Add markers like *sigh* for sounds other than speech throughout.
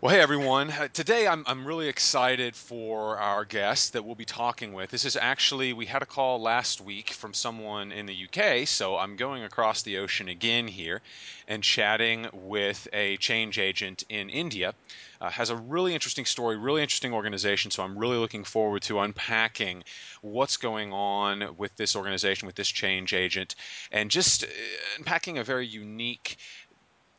Well, hey everyone. Uh, today I'm, I'm really excited for our guest that we'll be talking with. This is actually, we had a call last week from someone in the UK, so I'm going across the ocean again here and chatting with a change agent in India. Uh, has a really interesting story, really interesting organization, so I'm really looking forward to unpacking what's going on with this organization, with this change agent, and just uh, unpacking a very unique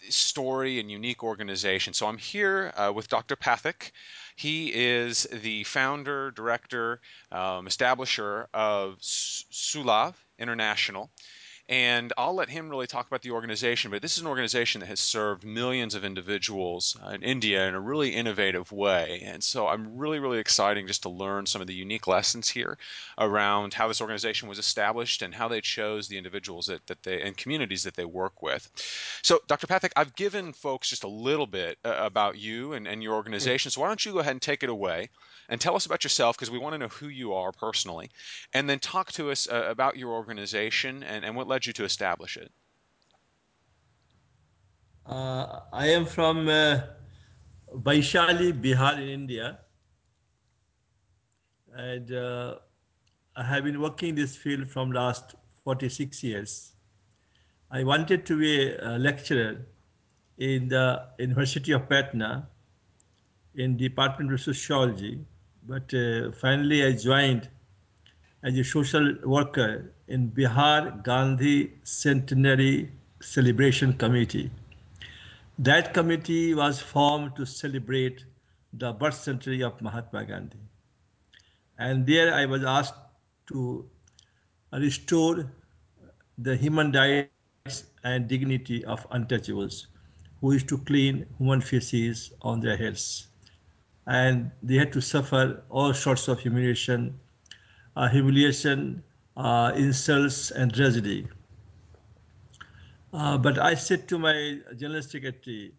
story and unique organization. So I'm here uh, with Dr. Pathak. He is the founder, director, um, establisher of Sulabh International. And I'll let him really talk about the organization, but this is an organization that has served millions of individuals uh, in India in a really innovative way. And so I'm really, really excited just to learn some of the unique lessons here around how this organization was established and how they chose the individuals that, that they and communities that they work with. So, Dr. Pathak, I've given folks just a little bit uh, about you and, and your organization. So why don't you go ahead and take it away and tell us about yourself because we want to know who you are personally, and then talk to us uh, about your organization and, and what led you to establish it. Uh, I am from uh, Bihar, in India, and uh, I have been working in this field from last 46 years. I wanted to be a lecturer in the University of Patna in Department of Sociology, but uh, finally I joined as a social worker in Bihar Gandhi Centenary Celebration Committee. That committee was formed to celebrate the birth centenary of Mahatma Gandhi. And there I was asked to restore the human rights and dignity of untouchables who used to clean human feces on their heads. And they had to suffer all sorts of humiliation, uh, humiliation, uh, insults, and tragedy. Uh, but I said to my general secretary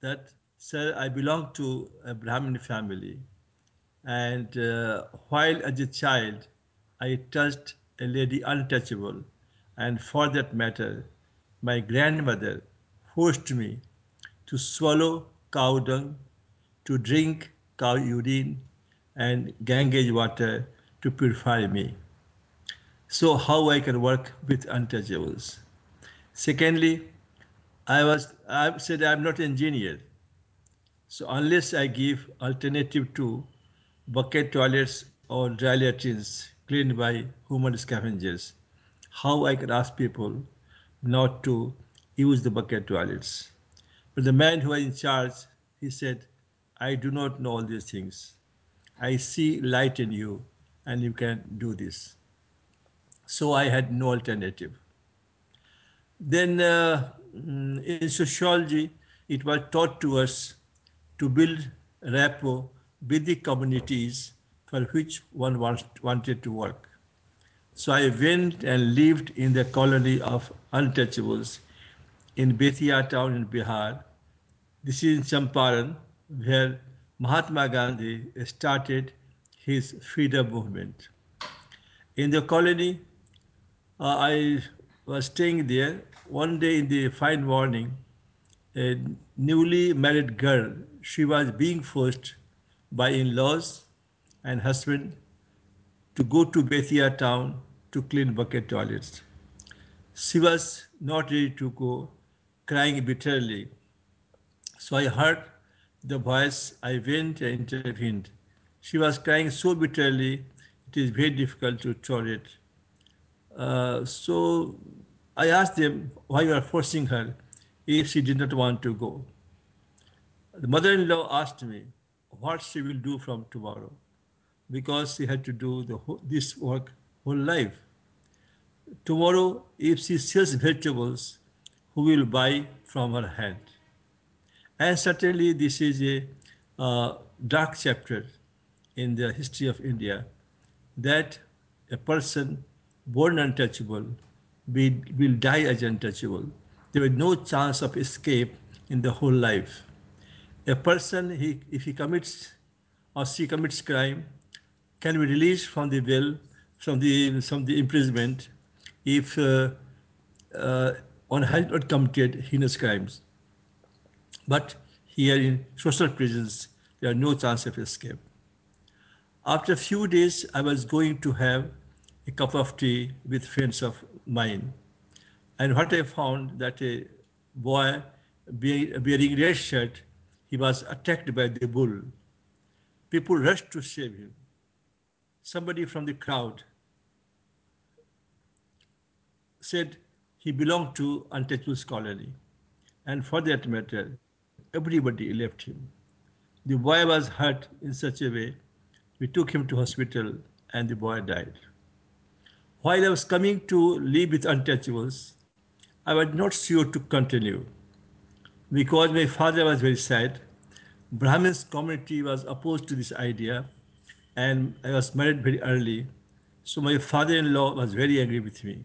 that, sir, I belong to a Brahmin family. And uh, while as a child, I touched a lady untouchable. And for that matter, my grandmother forced me to swallow cow dung, to drink cow urine, and Ganges water to purify me. So how I can work with untouchables? Secondly, I was I said I'm not engineer. So unless I give alternative to bucket toilets or dry latrines cleaned by human scavengers, how I can ask people not to use the bucket toilets. But the man who was in charge, he said, I do not know all these things. I see light in you and you can do this. So I had no alternative. Then uh, in sociology, it was taught to us to build rapport with the communities for which one wanted to work. So I went and lived in the colony of untouchables in Bettiah town in Bihar. This is in Champaran, where Mahatma Gandhi started his freedom movement. In the colony, uh, I was staying there. One day in the fine morning, a newly married girl, she was being forced by in-laws and husband to go to Bettiah town to clean bucket toilets. She was not ready to go, crying bitterly. So I heard the voice. I went and intervened. She was crying so bitterly, it is very difficult to tolerate. Uh, so I asked them why you are forcing her if she did not want to go. The mother-in-law asked me what she will do from tomorrow because she had to do the this work whole life. Tomorrow, if she sells vegetables, who will buy from her hand? And certainly, this is a uh, dark chapter in the history of India that a person born untouchable will, will die as untouchable. There is no chance of escape in the whole life. A person, he, if he commits or she commits crime, can be released from the jail, from the, from the imprisonment, if uh, uh, one has not committed heinous crimes. But Here in social prisons, there are no chance of escape. After a few days, I was going to have a cup of tea with friends of mine. And what I found that a boy wearing a red shirt, he was attacked by the bull. People rushed to save him. Somebody from the crowd said he belonged to Untouchables colony. And for that matter, everybody left him. The boy was hurt in such a way, we took him to hospital and the boy died. While I was coming to live with Untouchables, I was not sure to continue because my father was very sad. Brahmins community was opposed to this idea and I was married very early. So my father-in-law was very angry with me.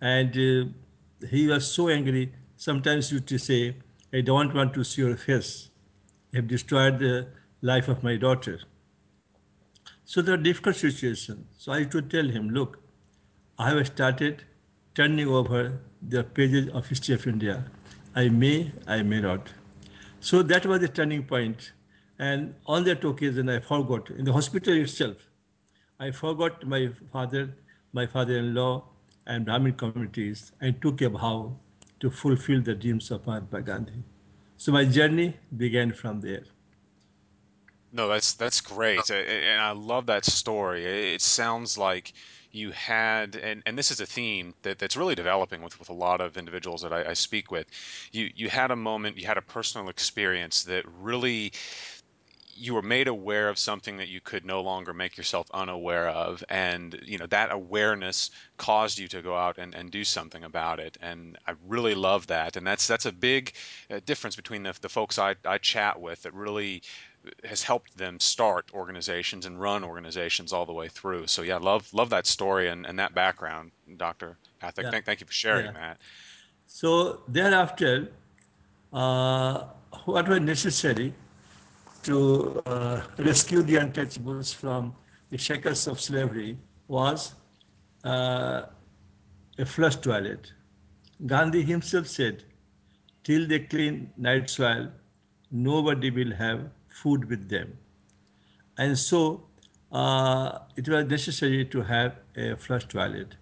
And uh, he was so angry, sometimes used to say, I don't want to see your face. You have destroyed the life of my daughter. So there are difficult situations. So I used to tell him, look, I have started turning over the pages of history of India. I may, I may not. So that was the turning point. And on that occasion, I forgot, in the hospital itself, I forgot my father, my father-in-law, and Brahmin communities, and took a vow to fulfill the dreams of Mahatma Gandhi. So my journey began from there. No, that's that's great, oh. a- and I love that story. It it sounds like you had, and, and this is a theme that, that's really developing with, with a lot of individuals that I, I speak with. You you had a moment, you had a personal experience that really you were made aware of something that you could no longer make yourself unaware of and you know that awareness caused you to go out and, and do something about it and i really love that and that's that's a big uh, difference between the, the folks I, I chat with that really has helped them start organizations and run organizations all the way through. So yeah love love that story and, and that background dr pathak Yeah, thank, thank you for yeah. sharing that. So thereafter, uh, what was necessary to uh, rescue the untouchables from the shackles of slavery was uh, a flush toilet. Gandhi himself said, till they clean night soil, nobody will have food with them. And so uh, it was necessary to have a flush toilet.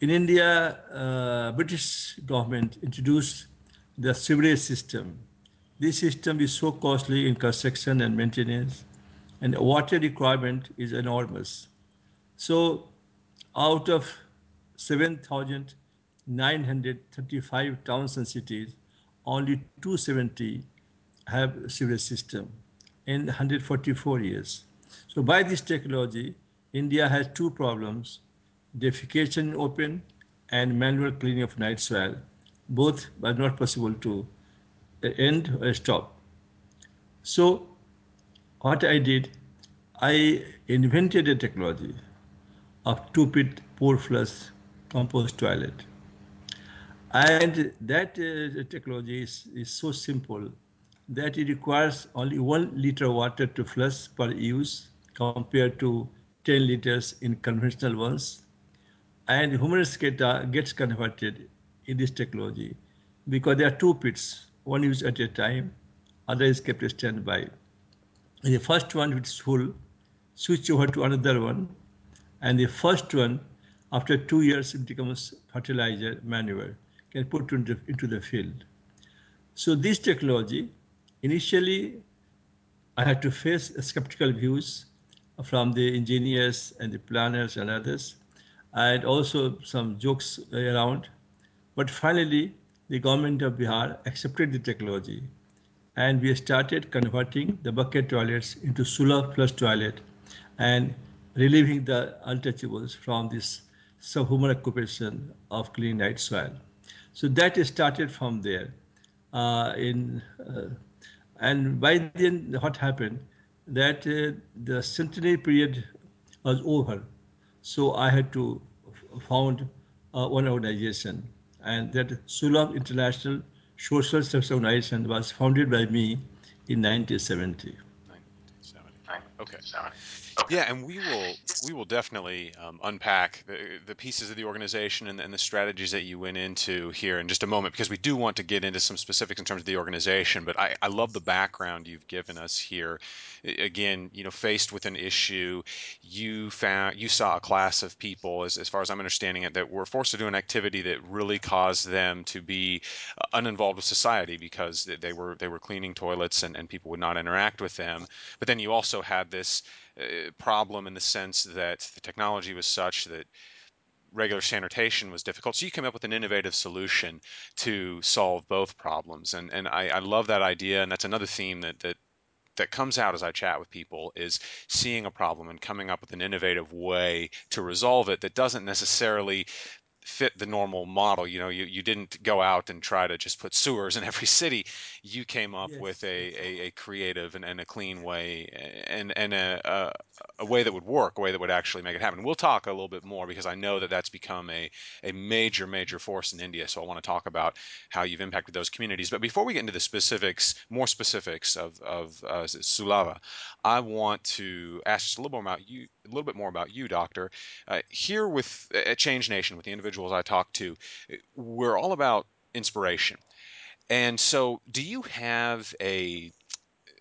In India, uh, British government introduced the sewerage system. This system is so costly in construction and maintenance, and water requirement is enormous. So, out of 7,935 towns and cities, only 270 have sewage system in 144 years. So by this technology, India has two problems, defecation in open and manual cleaning of night soil. Both are not possible to end stop. So what I did, I invented a technology of two-pit pour-flush compost toilet. And that uh, technology is, is so simple that it requires only one liter of water to flush per use compared to 10 liters in conventional ones. And humerus gets converted in this technology because there are two pits, one used at a time, other is kept standby. The first one, which is full, switch over to another one, and the first one, after two years, it becomes fertilizer manure, can put into, into the field. So this technology, initially, I had to face skeptical views from the engineers and the planners and others, and also some jokes around. But finally, the government of Bihar accepted the technology and we started converting the bucket toilets into Sulabh plus toilet and relieving the untouchables from this subhuman occupation of clean night soil. So that started from there. Uh, in uh, and by then, what happened that uh, the centenary period was over, so I had to found uh, one organization, and that Sulabh International Social Service Organization was founded by me in 1970. 1970 okay Yeah, and we will we will definitely um, unpack the the pieces of the organization and, and the strategies that you went into here in just a moment because we do want to get into some specifics in terms of the organization. But I, I love the background you've given us here. Again, you know, faced with an issue, you found you saw a class of people, as as far as I'm understanding it, that were forced to do an activity that really caused them to be uh, uninvolved with society because they were they were cleaning toilets and, and people would not interact with them. But then you also had this problem in the sense that the technology was such that regular sanitation was difficult. So you came up with an innovative solution to solve both problems, and and I, I love that idea. And that's another theme that that that comes out as I chat with people is seeing a problem and coming up with an innovative way to resolve it that doesn't necessarily fit the normal model. You know, you, you didn't go out and try to just put sewers in every *laughs* city. You came up with a, a, a creative and, and a clean way and, and a, a, a way that would work, a way that would actually make it happen. We'll talk a little bit more because I know that that's become a, a major, major force in India. So I want to talk about how you've impacted those communities. But before we get into the specifics, more specifics of, of uh, Sulabh, I want to ask just a little more about you, a little bit more about you, Doctor. Uh, here with at Change Nation, with the individuals I talk to, we're all about inspiration. And so, do you have a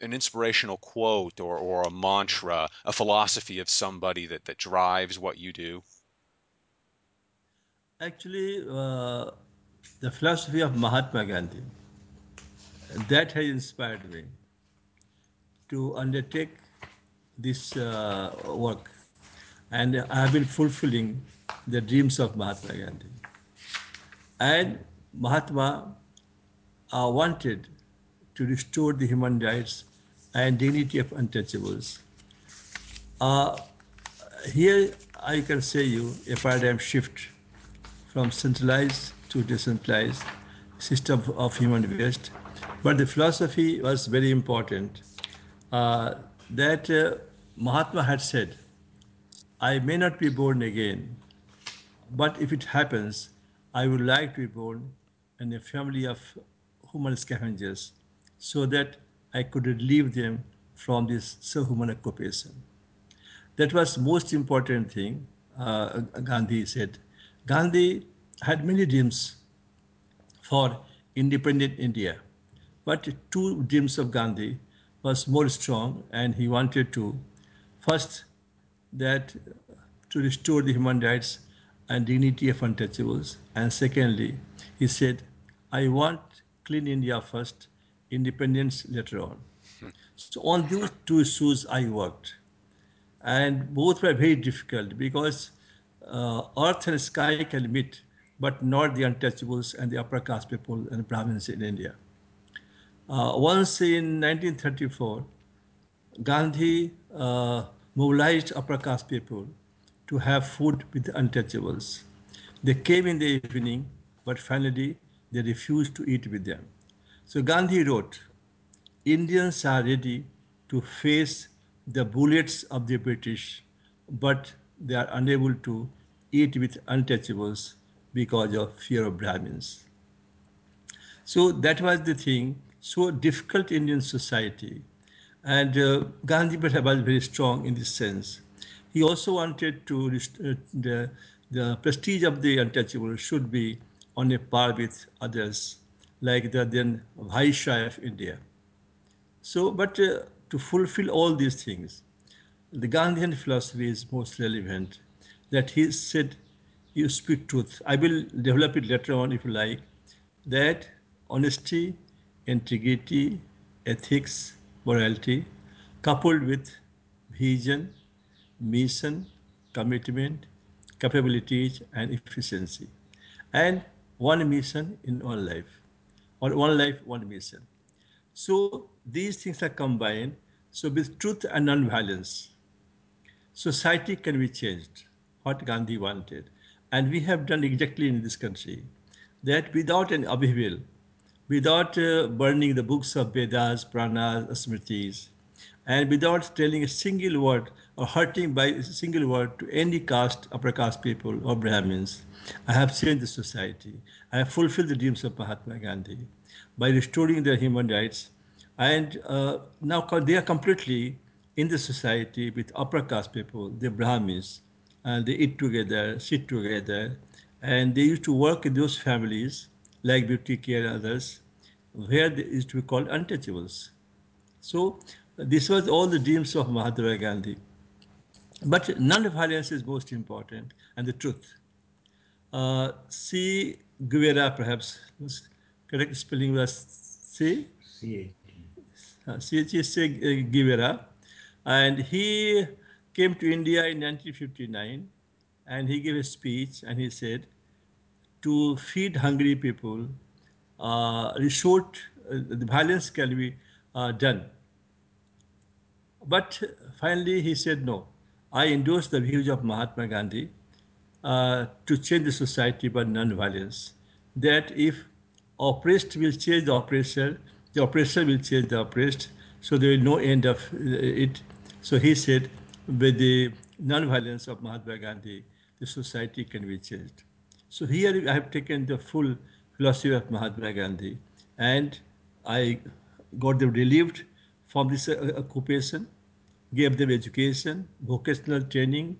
an inspirational quote or, or a mantra, a philosophy of somebody that, that drives what you do? Actually, uh, the philosophy of Mahatma Gandhi that has inspired me to undertake this uh, work, and I have been fulfilling the dreams of Mahatma Gandhi. And Mahatma uh, wanted to restore the human rights and dignity of untouchables. Here, I can say you a paradigm shift from centralized to decentralized system of human waste. But the philosophy was very important. Uh, that uh, Mahatma had said, "I may not be born again, but if it happens, I would like to be born in a family of human scavengers, so that I could relieve them from this subhuman occupation." That was most important thing, uh, Gandhi said. Gandhi had many dreams for independent India, but two dreams of Gandhi was more strong, and he wanted to first that to restore the human rights and dignity of untouchables, and secondly, he said, "I want clean India first, independence later on." So on those two issues, I worked and both were very difficult because uh, earth and sky can meet, but not the untouchables and the upper caste people and Brahmins in India. Uh, once in 1934, Gandhi uh, mobilized upper caste people to have food with the untouchables. They came in the evening, but finally they refused to eat with them. So Gandhi wrote, Indians are ready to face the bullets of the British, but they are unable to eat with untouchables because of fear of Brahmins. So that was the thing. So difficult Indian society. And uh, Gandhi was very strong in this sense. He also wanted to, uh, the, the prestige of the untouchable should be on a par with others, like the then Viceroy of India. So, but uh, to fulfill all these things, the Gandhian philosophy is most relevant. That he said, "You speak truth." I will develop it later on, if you like. That honesty, integrity, ethics, morality, coupled with vision, mission, commitment, capabilities, and efficiency, and one mission in one life, or one life, one mission. So these things are combined. So with truth and non-violence, society can be changed. What Gandhi wanted, and we have done exactly in this country, that without an upheaval, without uh, burning the books of Vedas, Puranas, Smritis, and without telling a single word or hurting by a single word to any caste, upper caste people or Brahmins, I have changed the society. I have fulfilled the dreams of Mahatma Gandhi by restoring their human rights. And uh, now they are completely in the society with upper caste people, the Brahmins, and they eat together, sit together, and they used to work in those families like beauty care and others, where they used to be called untouchables. So this was all the dreams of Mahatma Gandhi. But non-violence is most important, and the truth. Uh, C. Guevara, perhaps, correct spelling was C. C-A-T. Uh, C.H. Guevara, and he came to India in 1959, and he gave a speech, and he said, "To feed hungry people, uh, resort uh, the violence can be uh, done, but finally, he said, no, I endorse the views of Mahatma Gandhi uh, to change the society by non-violence. That if oppressed will change the oppressor, the oppressor will change the oppressed, so there will no end of uh, it. So he said, with the non-violence of Mahatma Gandhi, the society can be changed. So here I have taken the full philosophy of Mahatma Gandhi and I got them relieved from this uh, occupation, gave them education, vocational training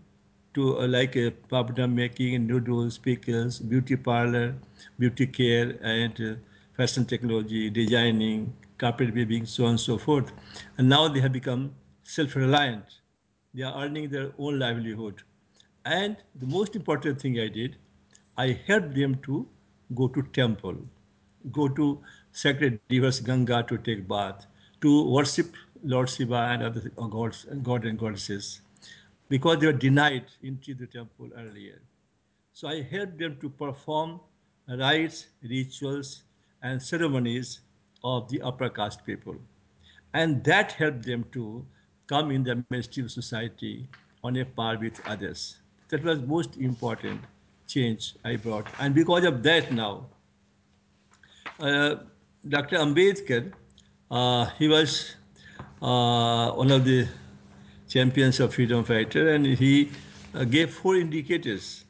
to uh, like uh, papadam making, and noodles, pickles, beauty parlor, beauty care, and uh, fashion technology, designing, carpet weaving, so on and so forth. And now they have become self-reliant. They are earning their own livelihood. And the most important thing I did, I helped them to go to temple, go to sacred rivers Ganga to take bath, to worship Lord Shiva and other gods, god and goddesses, because they were denied into the temple earlier. So I helped them to perform rites, rituals, and ceremonies of the upper caste people. And that helped them to come in the mainstream society on a par with others. That was most important change I brought. And because of that now, uh, Dr. Ambedkar, uh, he was uh, one of the champions of freedom fighter and he uh, gave four indicators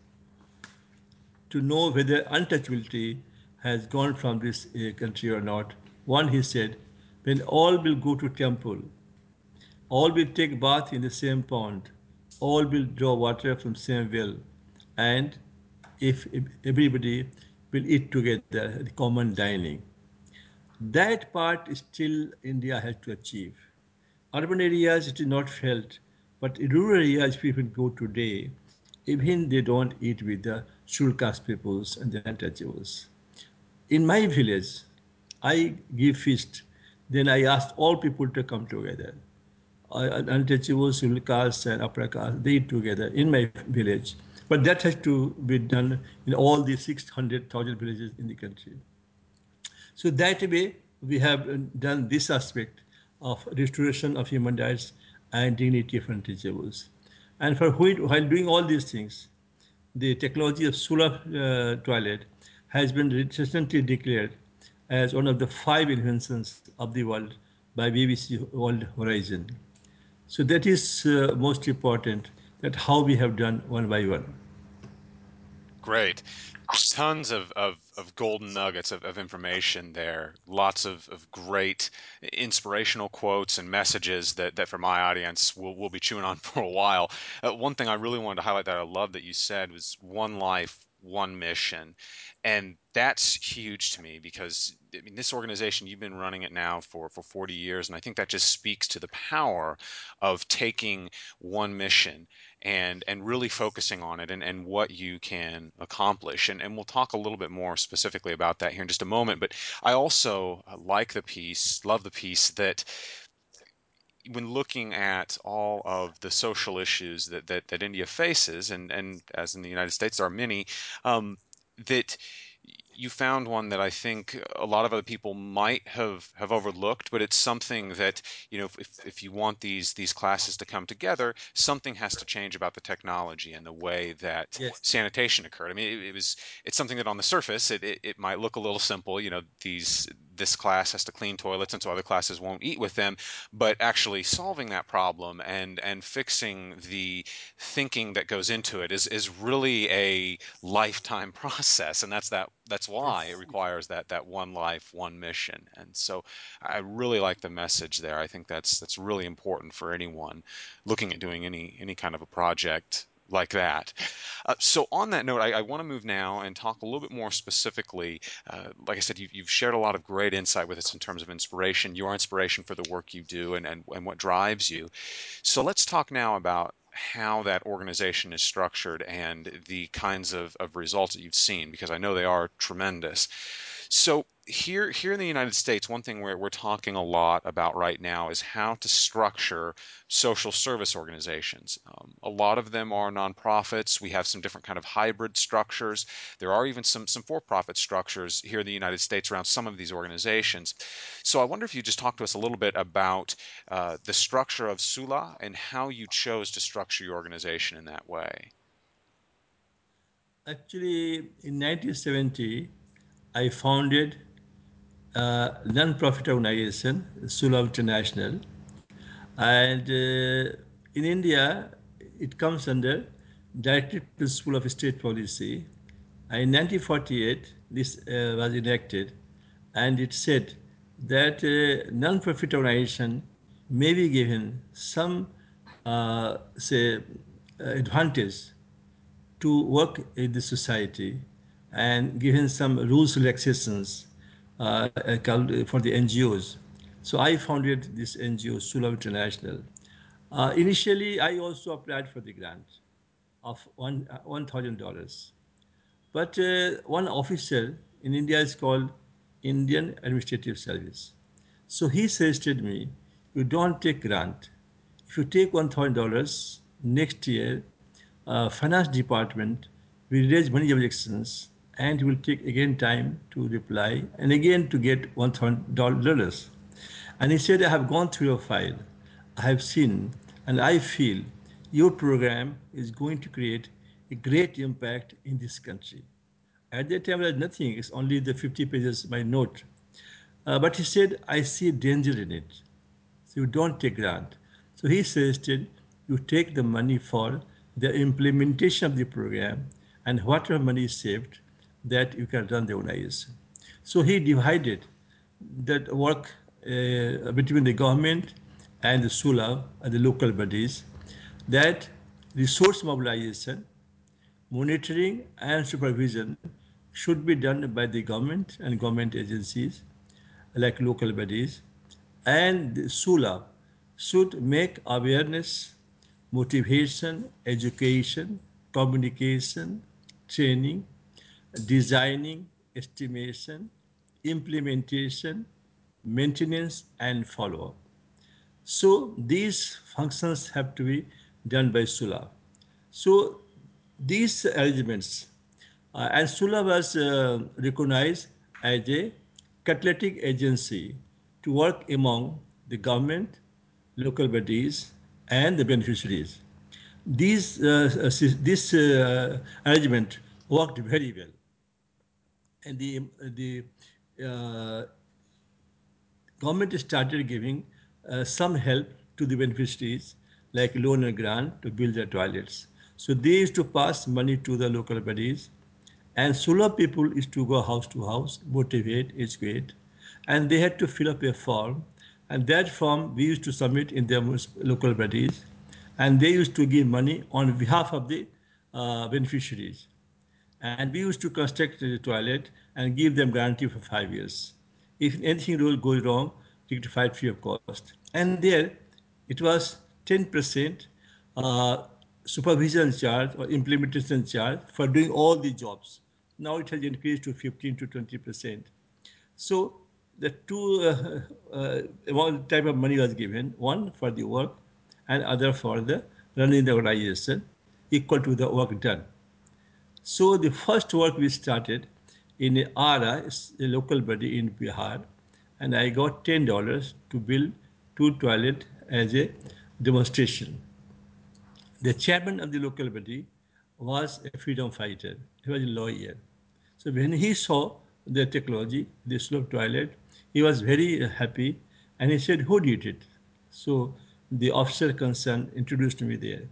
to know whether untouchability has gone from this uh, country or not. One, he said, when all will go to temple, all will take bath in the same pond, all will draw water from same well, and if, everybody will eat together, common dining. That part is still India has to achieve. Urban areas it is not felt, but in rural areas people go today, even they don't eat with the caste peoples and the untouchables. In my village, I give feast. Then I ask all people to come together. Uh, untouchables, castes, and upper caste, they eat together in my village. But that has to be done in all the 600,000 villages in the country. So that way, we have done this aspect of restoration of human rights and dignity of untouchables. And for while doing all these things, the technology of Sulabh uh, toilet has been recently declared as one of the five inventions of the world by BBC World Horizon. So that is uh, most important that how we have done one by one. Great. Tons of, of, of golden nuggets of, of information there. Lots of, of great inspirational quotes and messages that, that for my audience will will be chewing on *laughs* for a while. Uh, one thing I really wanted to highlight that I love that you said was one life, one mission. And that's huge to me because I mean this organization you've been running it now for for 40 years and I think that just speaks to the power of taking one mission and and really focusing on it and, and what you can accomplish and and we'll talk a little bit more specifically about that here in just a moment but I also uh, like the piece love the piece that when looking at all of the social issues that, that, that India faces, and, and as in the United States, there are many, um, that you found one that I think a lot of other people might have, have overlooked, but it's something that, you know, if, if you want these these classes to come together, something has to change about the technology and the way that Yes. sanitation occurred. I mean, it, it was it's something that on the surface it, it, it might look a little simple, you know, these this class has to clean toilets and so other classes won't eat with them, but actually solving that problem and and fixing the thinking that goes into it is is really a lifetime *laughs* process, and that's that that's why it requires that that one life, one mission. And so I really like the message there. I think that's that's really important for anyone looking at doing any any kind of a project like that. Uh, so on that note, I, I want to move now and talk a little bit more specifically. Uh, like I said, you, you've shared a lot of great insight with us in terms of inspiration, your inspiration for the work you do, and, and, and what drives you. So let's talk now about how that organization is structured and the kinds of, of results that you've seen, because I know they are tremendous. So here here in the United States, one thing we're, we're talking a lot about right now is how to structure social service organizations. Um, a lot of them are nonprofits. We have some different kind of hybrid structures. There are even some some for-profit structures here in the United States around some of these organizations. So I wonder if you just talk to us a little bit about uh, the structure of Sulabh and how you chose to structure your organization in that way. Actually, in 1970, I founded a non-profit organization, Sulabh International, and uh, in India, it comes under Directive Principle of State Policy. And in 1948, this uh, was enacted, and it said that uh, non-profit organization may be given some, uh, say, uh, advantage to work in the society and given some rules relaxations uh, for the NGOs. So I founded this NGO, Sulabh International. Uh, initially, I also applied for the grant of one uh, one thousand dollars. But uh, one officer in India is called Indian Administrative Service. So he suggested me, you don't take grant. If you take one thousand dollars next year, uh, finance department will raise money objections and you will take again time to reply and again to get one thousand dollars. And he said, I have gone through your file, I have seen, and I feel your program is going to create a great impact in this country. At that time, there was nothing, it's only the 50 pages, my note. Uh, but he said, I see danger in it. So you don't take grant. So he suggested you take the money for the implementation of the program and whatever money is saved, that you can run the organization. So he divided that work uh, between the government and the Sulabh and the local bodies, that resource mobilization, monitoring and supervision should be done by the government and government agencies like local bodies and the Sulabh should make awareness, motivation, education, communication, training, designing, estimation, implementation, maintenance, and follow up. So these functions have to be done by Sulabh. So these arrangements, uh, and Sulabh was uh, recognized as a catalytic agency to work among the government, local bodies, and the beneficiaries. These, uh, this uh, arrangement worked very well and the the uh, government started giving uh, some help to the beneficiaries, like loan and grant, to build their toilets. So they used to pass money to the local bodies, and Sulabh people used to go house to house, motivate, educate, and they had to fill up a form, and that form we used to submit in their local bodies, and they used to give money on behalf of the uh, beneficiaries and we used to construct the toilet and give them guarantee for five years. If anything goes wrong, rectified free of cost. And there, it was 10% uh, supervision charge or implementation charge for doing all the jobs. Now it has increased to 15 to 20%. So the two uh, uh, one type of money was given, one for the work and other for the running the organization equal to the work done. So the first work we started in Ara, a local body in Bihar, and I got ten dollars to build two toilets as a demonstration. The chairman of the local body was a freedom fighter. He was a lawyer. So when he saw the technology, the Sulabh toilet, He was very happy and he said, Who did it? So the officer concerned introduced me there.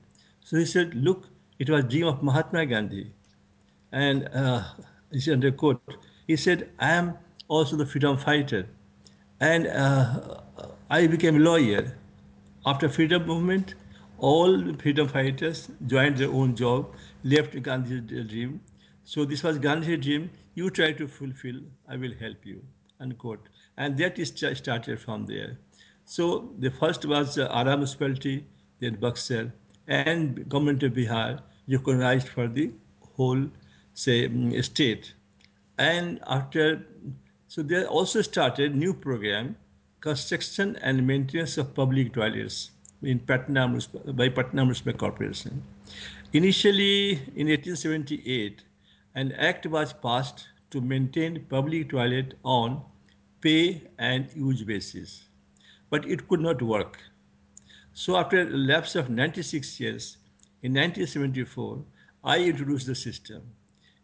So he said, Look, it was dream of Mahatma Gandhi. And uh, he said, under quote, he said, I am also the freedom fighter. And uh, I became a lawyer. After freedom movement, all freedom fighters joined their own job, left Gandhi's dream. So this was Gandhi's dream. You try to fulfill, I will help you. Unquote. And that is started from there. So the first was uh, Ara municipality, then Buxar, and government of Bihar recognized for the whole, say, um, state. And after, so they also started new program, construction and maintenance of public toilets in Patna by Patna Municipal Corporation. Initially, in 1878, an act was passed to maintain public toilet on pay and use basis, but it could not work. So after a lapse of 96 years, in 1974, I introduced the system.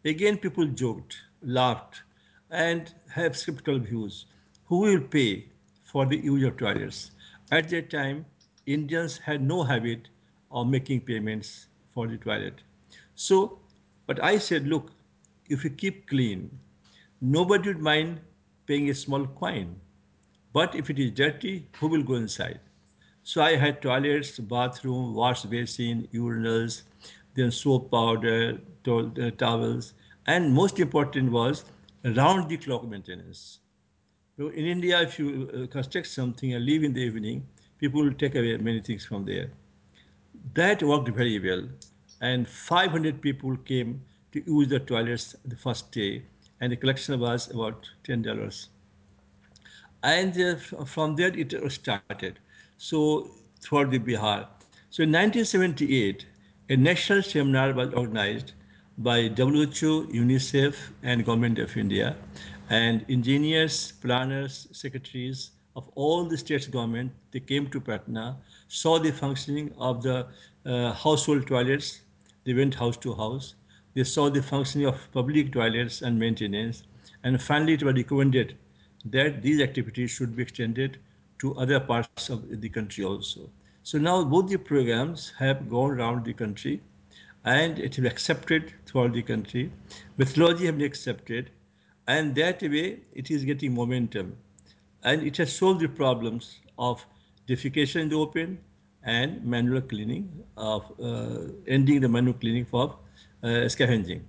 Again, people joked, laughed, and have skeptical views. Who will pay for the use of toilets? At that time, Indians had no habit of making payments for the toilet. So, but I said, look, if you keep clean, nobody would mind paying a small coin. But if it is dirty, who will go inside? So I had toilets, bathroom, wash basin, urinals, then soap powder, uh, towels, and most important was round the clock maintenance. So in India, if you uh, construct something and leave in the evening, people will take away many things from there. That worked very well. And 500 people came to use the toilets the first day, and the collection was about $10. And uh, from there it started. So throughout the Bihar. So in 1978, a national seminar was organized by WHO, UNICEF, and Government of India, and engineers, planners, secretaries of all the states government, they came to Patna, saw the functioning of the uh, household toilets. They went house to house. They saw the functioning of public toilets and maintenance. And finally, it was recommended that these activities should be extended to other parts of the country also. So now both the programs have gone around the country and it is accepted throughout the country. Methodology have been accepted and that way it is getting momentum and it has solved the problems of defecation in the open and manual cleaning of uh, ending the manual cleaning for uh, scavenging.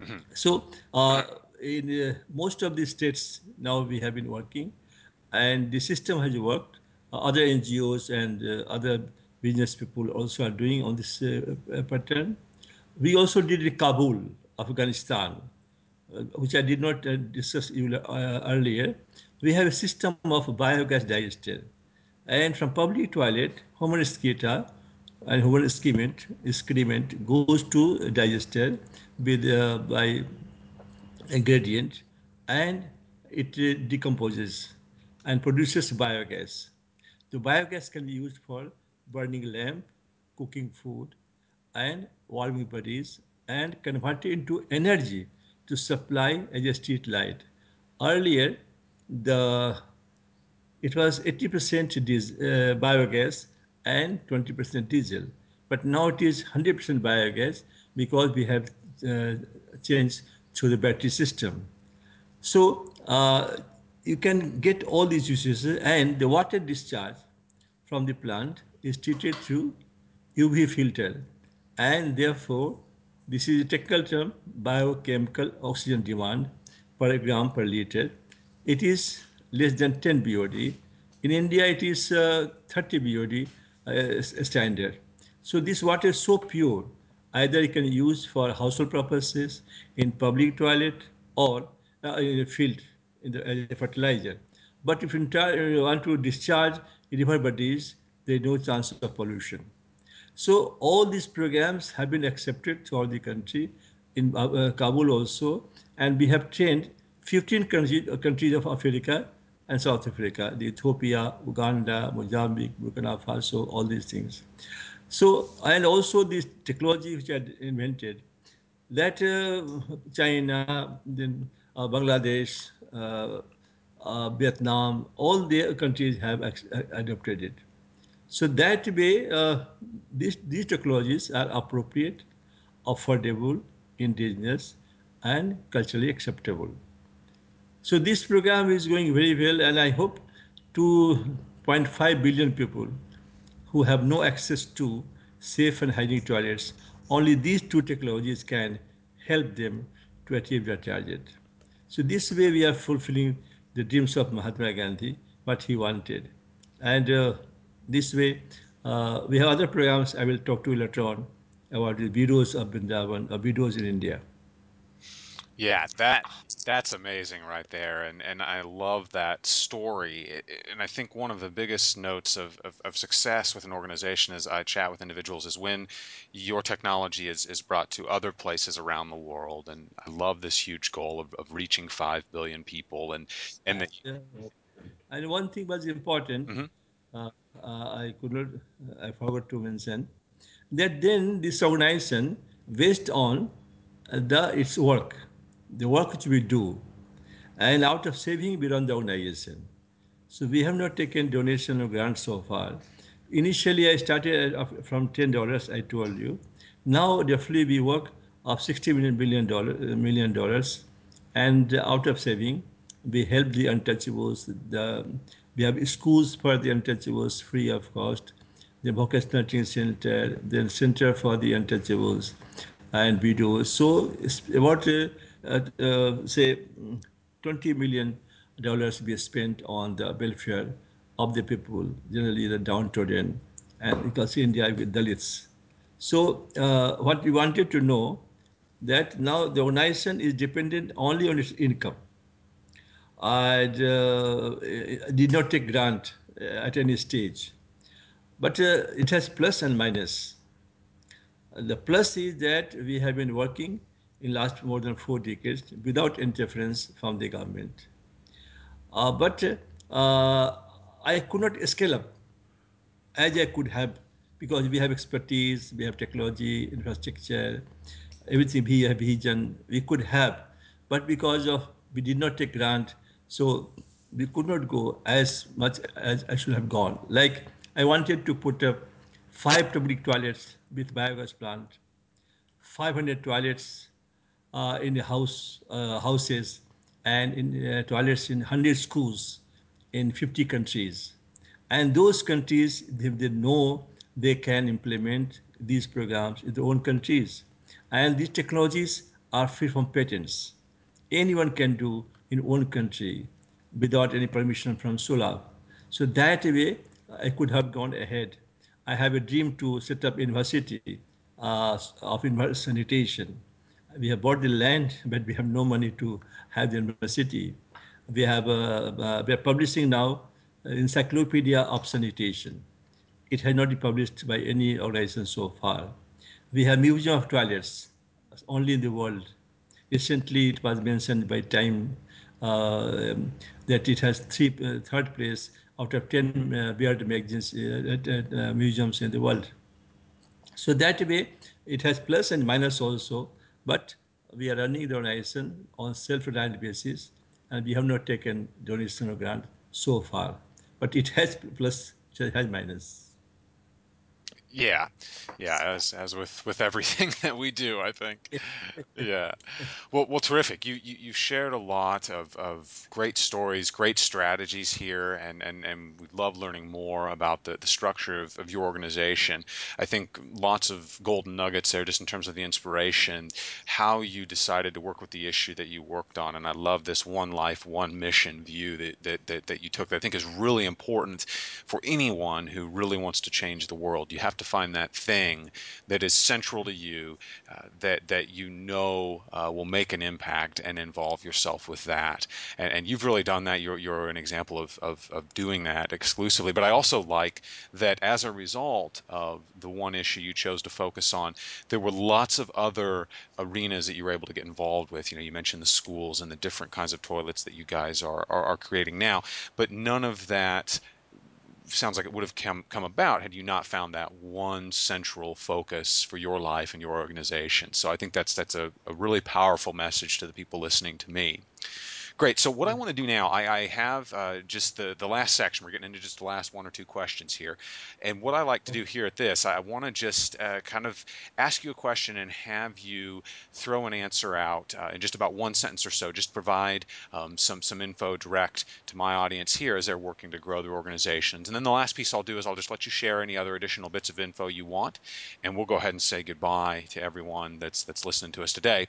Mhm. So uh, in uh, most of the states now we have been working, and the system has worked. Other NGOs and uh, other business people also are doing on this uh, uh, pattern. We also did in Kabul, Afghanistan, which I did not discuss earlier. We have a system of biogas digester, and from public toilet, human excreta and human excrement, excrement goes to digester with uh, by a gradient and it decomposes and produces biogas. The biogas can be used for burning lamp, cooking food, and warming bodies, and converted into energy to supply as a street light. Earlier, the it was 80% dis- uh, biogas and 20% diesel. But now it is 100% biogas because we have uh, changed to the battery system. So uh, you can get all these uses, and the water discharge from the plant is treated through UV filter, and therefore this is a technical term biochemical oxygen demand per gram per liter. It is less than 10 BOD. In India, it is uh, 30 BOD uh, standard. So this water is so pure, either you can use for household purposes, in public toilet, or uh, in a field in the, a fertilizer. But if you you want to discharge river bodies, there is no chance of pollution. So all these programs have been accepted throughout the country, in uh, uh, Kabul also, and we have trained 15 countries, uh, countries of Africa and South Africa, the Ethiopia, Uganda, Mozambique, Burkina Faso, all these things. So, and also this technology which I invented, that uh, China, then uh, Bangladesh, uh, uh, Uh, uh, Vietnam, all the countries have uh, adopted it. So that way, uh, these, these technologies are appropriate, affordable, indigenous, and culturally acceptable. So this program is going very well, and I hope 2.5 billion people who have no access to safe and hygienic toilets, only these two technologies can help them to achieve their target. So this way we are fulfilling the dreams of Mahatma Gandhi, what he wanted. And uh, this way, uh, we have other programs I will talk to you later on about the widows of Vrindavan, or widows in India. Yeah, that that's amazing right there, and and I love that story. It- it- And I think one of the biggest notes of, of, of success with an organization as I chat with individuals is when your technology is is brought to other places around the world. And I love this huge goal of, of reaching five billion people, and and that. Yeah. And one thing was important, Mhm. uh, uh, I could not, I forgot to mention, that then this organization, based on the its work, the work which we do, and out of saving we run the organization. So we have not taken donation or grants so far. Initially, I started from ten dollars. I told you. Now, roughly, we work of sixty million billion dollar million dollars, and out of saving, we help the untouchables. The we have schools for the untouchables free of cost. The vocational training center, the center for the untouchables, and we do So about uh, say 20 million dollars be spent on the welfare of the people, generally the downtrodden, and because India with Dalits. So uh, what we wanted to know that now the organization is dependent only on its income. I uh, did not take grant uh, at any stage, but uh, it has plus and minus. The plus is that we have been working in last more than four decades without interference from the government. Uh, but uh, I could not scale up as I could have because we have expertise, we have technology, infrastructure, everything we have vision, we could have. But because of we did not take grant, so we could not go as much as I should have gone. Like I wanted to put up five public toilets with biogas plant 500 toilets uh, in the house uh, houses and in uh, toilets in 100 schools in 50 countries and those countries if they know they can implement these programs in their own countries and these technologies are free from patents anyone can do in own country without any permission from Sulabh. So that way, I could have gone ahead. I have a dream to set up university uh, of sanitation. We have bought the land, but we have no money to have the university. We have uh, uh, we are publishing now Encyclopedia of Sanitation. It has not been published by any organization so far. We have Museum of Toilets, only in the world. Recently, it was mentioned by Time uh, that it has three, uh, third place out of 10 uh, beard magazines, uh, uh, museums in the world. So that way, it has plus and minus also, but we are running the organization on self-reliant basis, and we have not taken donation or grant so far. But it has plus, it has minus. Yeah, yeah, as as with with everything *laughs* that we do, I think. Yeah. Well, well, terrific. You you you shared a lot of of great stories, great strategies here, and and and we love learning more about the the structure of of your organization. I think lots of golden nuggets there, just in terms of the inspiration, how you decided to work with the issue that you worked on, and I love this one life, one mission view that that that, that you took. That I think is really important for anyone who really wants to change the world. You have to find that thing that is central to you, uh, that that you know uh, will make an impact, and involve yourself with that. And, and you've really done that. You're you're an example of, of of doing that exclusively. But I also like that as a result of the one issue you chose to focus on, there were lots of other arenas that you were able to get involved with. You know, you mentioned the schools and the different kinds of toilets that you guys are, are, are creating now, but none of that sounds like it would have come come about had you not found that one central focus for your life and your organization. So I think that's that's a, a really powerful message to the people listening to me. Great. So what I want to do now, I, I have uh, just the the last section. We're getting into just the last one or two questions here, and what I like to do here at this, I want to just uh, kind of ask you a question and have you throw an answer out uh, in just about one sentence or so. Just provide um, some some info direct to my audience here as they're working to grow their organizations. And then the last piece I'll do is I'll just let you share any other additional bits of info you want, and we'll go ahead and say goodbye to everyone that's that's listening to us today.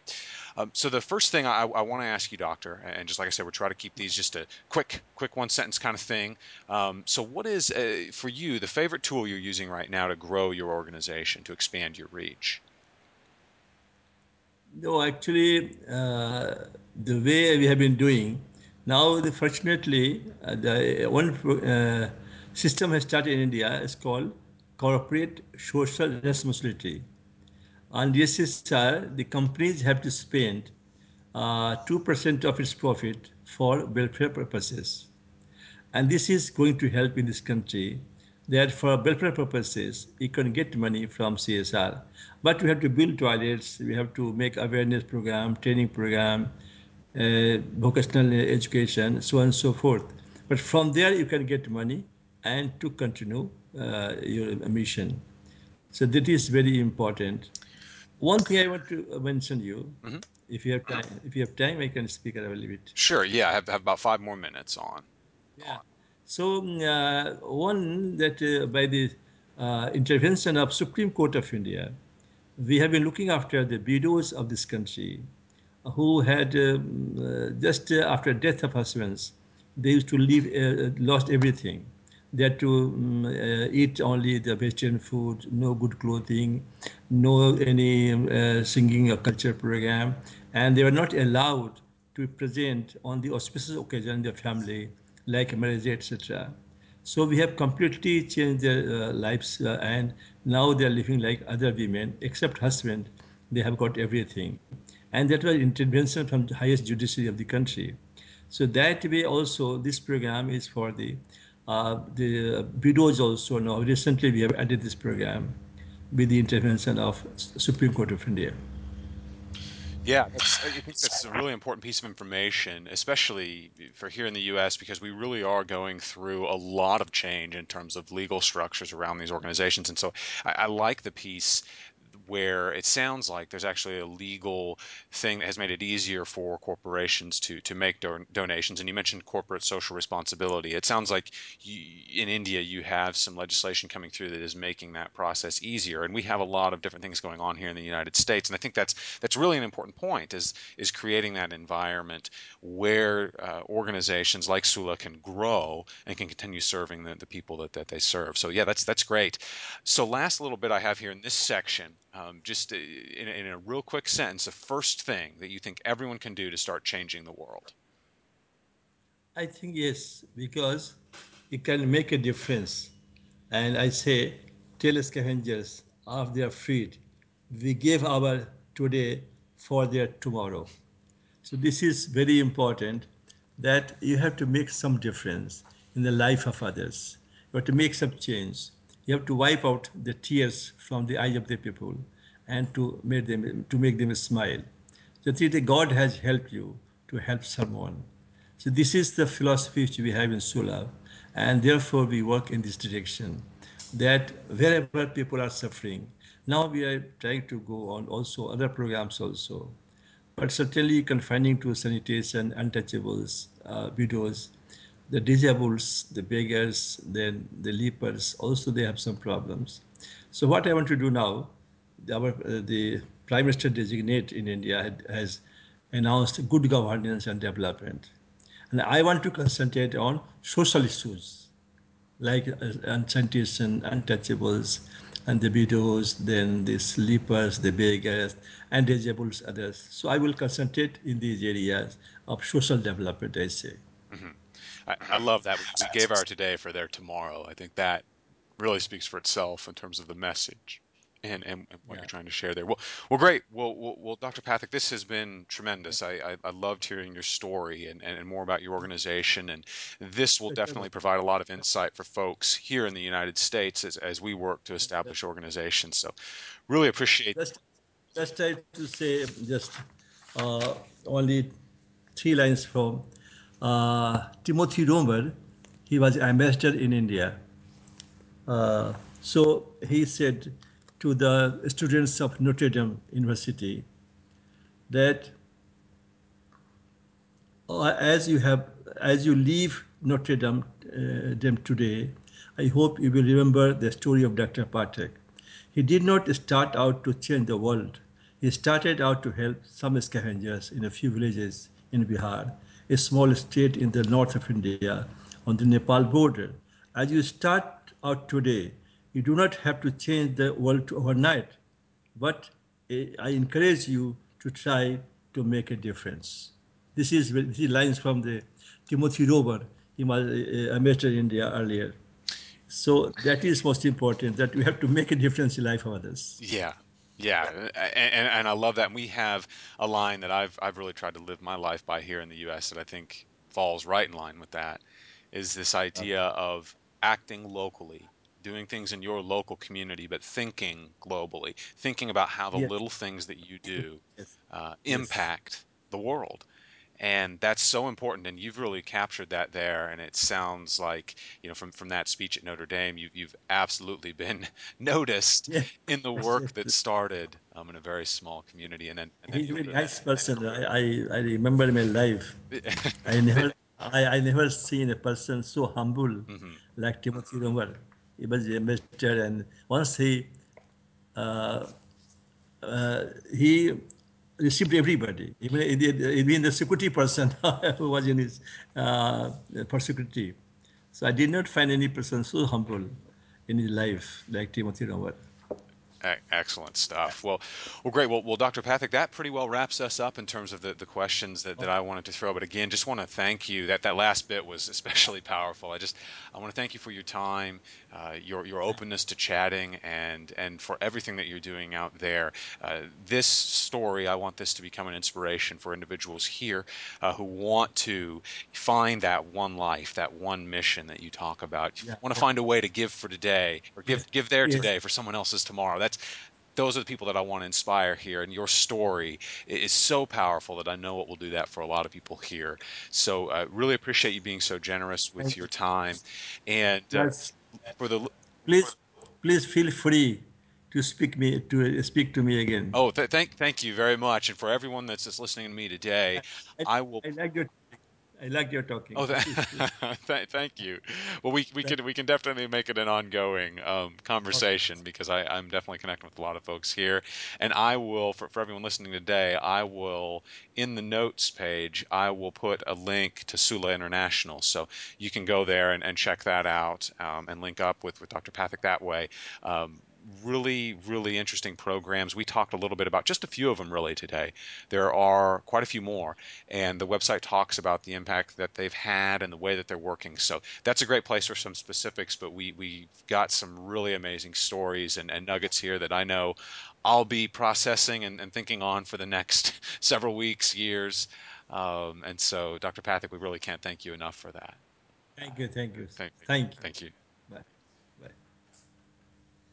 Um, so the first thing I, I want to ask you, Doctor, and just like I said, we're trying to keep these just a quick, quick one sentence kind of thing. Um, so what is uh, for you the favorite tool you're using right now to grow your organization, to expand your reach? No, actually, uh, the way we have been doing now, the, fortunately, uh, the one uh, system has started in India. It's called corporate social responsibility. On DSSR, the companies have to spend uh, 2% of its profit for welfare purposes. And this is going to help in this country that for welfare purposes, you can get money from CSR. But we have to build toilets, we have to make awareness program, training program, uh, vocational education, so on and so forth. But from there, you can get money and to continue uh, your mission. So that is very important. One thing I want to mention you, hmm if you have time, if you have time, I can speak a little bit. Sure. Yeah, I have, have about five more minutes on. Yeah. So mm, uh, one that uh, by the uh, intervention of Supreme Court of India, we have been looking after the widows of this country who had um, uh, just uh, after death of husbands, they used to leave, uh, lost everything. They had to um, uh, eat only the vegetarian food, no good clothing, no any uh, singing or culture program, and they were not allowed to present on the auspicious occasion in their family, like marriage, etc. So we have completely changed their uh, lives, uh, and now they are living like other women, except husband. They have got everything, and that was intervention from the highest judiciary of the country. So that way also, this program is for the Uh, the widows also. Now recently we have added this program with the intervention of Supreme Court of India. Yeah, I think that's a really important piece of information, especially for here in the US, because we really are going through a lot of change in terms of legal structures around these organizations. And so I, I like the piece where it sounds like there's actually a legal thing that has made it easier for corporations to to make don- donations. And you mentioned corporate social responsibility. It sounds like you, in India you have some legislation coming through that is making that process easier. And we have a lot of different things going on here in the United States. And I think that's that's really an important point is is creating that environment where uh, organizations like Sulabh can grow and can continue serving the, the people that, that they serve. So yeah, that's that's great. So last little bit I have here in this section, um, just uh, in, in a real quick sentence, the first thing that you think everyone can do to start changing the world. I think yes, because it can make a difference. And I say, tell scavengers of their freed, we give our today for their tomorrow. So this is very important that you have to make some difference in the life of others. You have to make some change. You have to wipe out the tears from the eyes of the people and to make them to make them smile. So that God has helped you to help someone. So this is the philosophy which we have in Sulabh, and therefore we work in this direction. That wherever people are suffering, now we are trying to go on also other programs also but certainly confining to sanitation, untouchables, uh, widows, the disables, the beggars, then the lepers, also they have some problems. So what I want to do now, our, uh, the Prime Minister designate in India had, has announced good governance and development. And I want to concentrate on social issues like uh, untouchables, and the widows, then the sleepers, the beggars, and disabled others. So I will concentrate in these areas of social development, I say. hmm I, I love that. We, gave our today for their tomorrow. I think that really speaks for itself in terms of the message and, and, what you're trying to share there. Well, well, great. Well, well, well Dr. Pathak, this has been tremendous. I, I, I loved hearing your story and, and, more about your organization. And this will definitely provide a lot of insight for folks here in the United States as, as we work to establish organizations. So really appreciate. Let's try to say just uh, only three lines from. Uh, Timothy Roemer, he was ambassador in India. Uh, so he said to the students of Notre Dame University that uh, as you have as you leave Notre Dame, uh, Dame today, I hope you will remember the story of Dr. Pathak. He did not start out to change the world. He started out to help some scavengers in a few villages in Bihar, a small state in the north of India on the Nepal border. As you start out today, you do not have to change the world overnight, but eh, I encourage you to try to make a difference. This is, is lines from the Timothy Roemer. He a, in India earlier. So that is most important, that we have to make a difference in life of others. Yeah. Yeah, and, and I love that. And we have a line that I've I've really tried to live my life by here in the US that I think falls right in line with that is this idea of acting locally, doing things in your local community, but thinking globally, thinking about how the Yes, little things that you do yes, uh, yes. impact the world. And that's so important, and you've really captured that there. And it sounds like, you know, from from that speech at Notre Dame, you've you've absolutely been *laughs* noticed Yeah, in the work that started um, in a very small community, and then and then He's a very nice person. I. I, remember in my life, *laughs* I never, I, I never seen a person so humble hmm like Timothy Roemer. He was a investor, and once he uh, he received everybody, even even the security person *laughs* who was in his uh, for security. So I did not find any person so humble in his life like Timothy Roemer. E- Excellent stuff. Well, well, great. Well, well, Dr. Pathak, that pretty well wraps us up in terms of the, the questions that, that I wanted to throw. But again, just want to thank you. That that last bit was especially powerful. I just I want to thank you for your time, uh, your your openness to chatting, and and for everything that you're doing out there. Uh, this story, I want this to become an inspiration for individuals here uh, who want to find that one life, that one mission that you talk about. Yeah, Want to find a way to give for today or give give their yes. today for someone else's tomorrow. That's those are the people that I want to inspire here. And your story is so powerful that I know it will do that for a lot of people here. So I uh, really appreciate you being so generous with Thank your time. And uh, Yes. for the Please, please feel free to speak me to speak to me again. oh, th- thank thank you very much. And for everyone that's just listening to me today, I, I will I like your I like your talking. Oh, th This is this. th thank you. Well, we we Thank can we can definitely make it an ongoing um, Okay. conversation because I I'm definitely connecting with a lot of folks here, and I will for for everyone listening today, I will in the notes page I will put a link to Sulabh International, so you can go there and, and check that out um, and link up with with Dr. Pathak that way. Um, really really interesting programs. We talked a little bit about just a few of them really today. There are quite a few more and the website talks about the impact that they've had and the way that they're working. So that's a great place for some specifics, but we we've got some really amazing stories and, and nuggets here that I know I'll be processing and, and thinking on for the next *laughs* several weeks, years. Um, and so, Dr. Pathak, we really can't thank you enough for that. Thank you. Thank you. Thank, Thank you. thank you.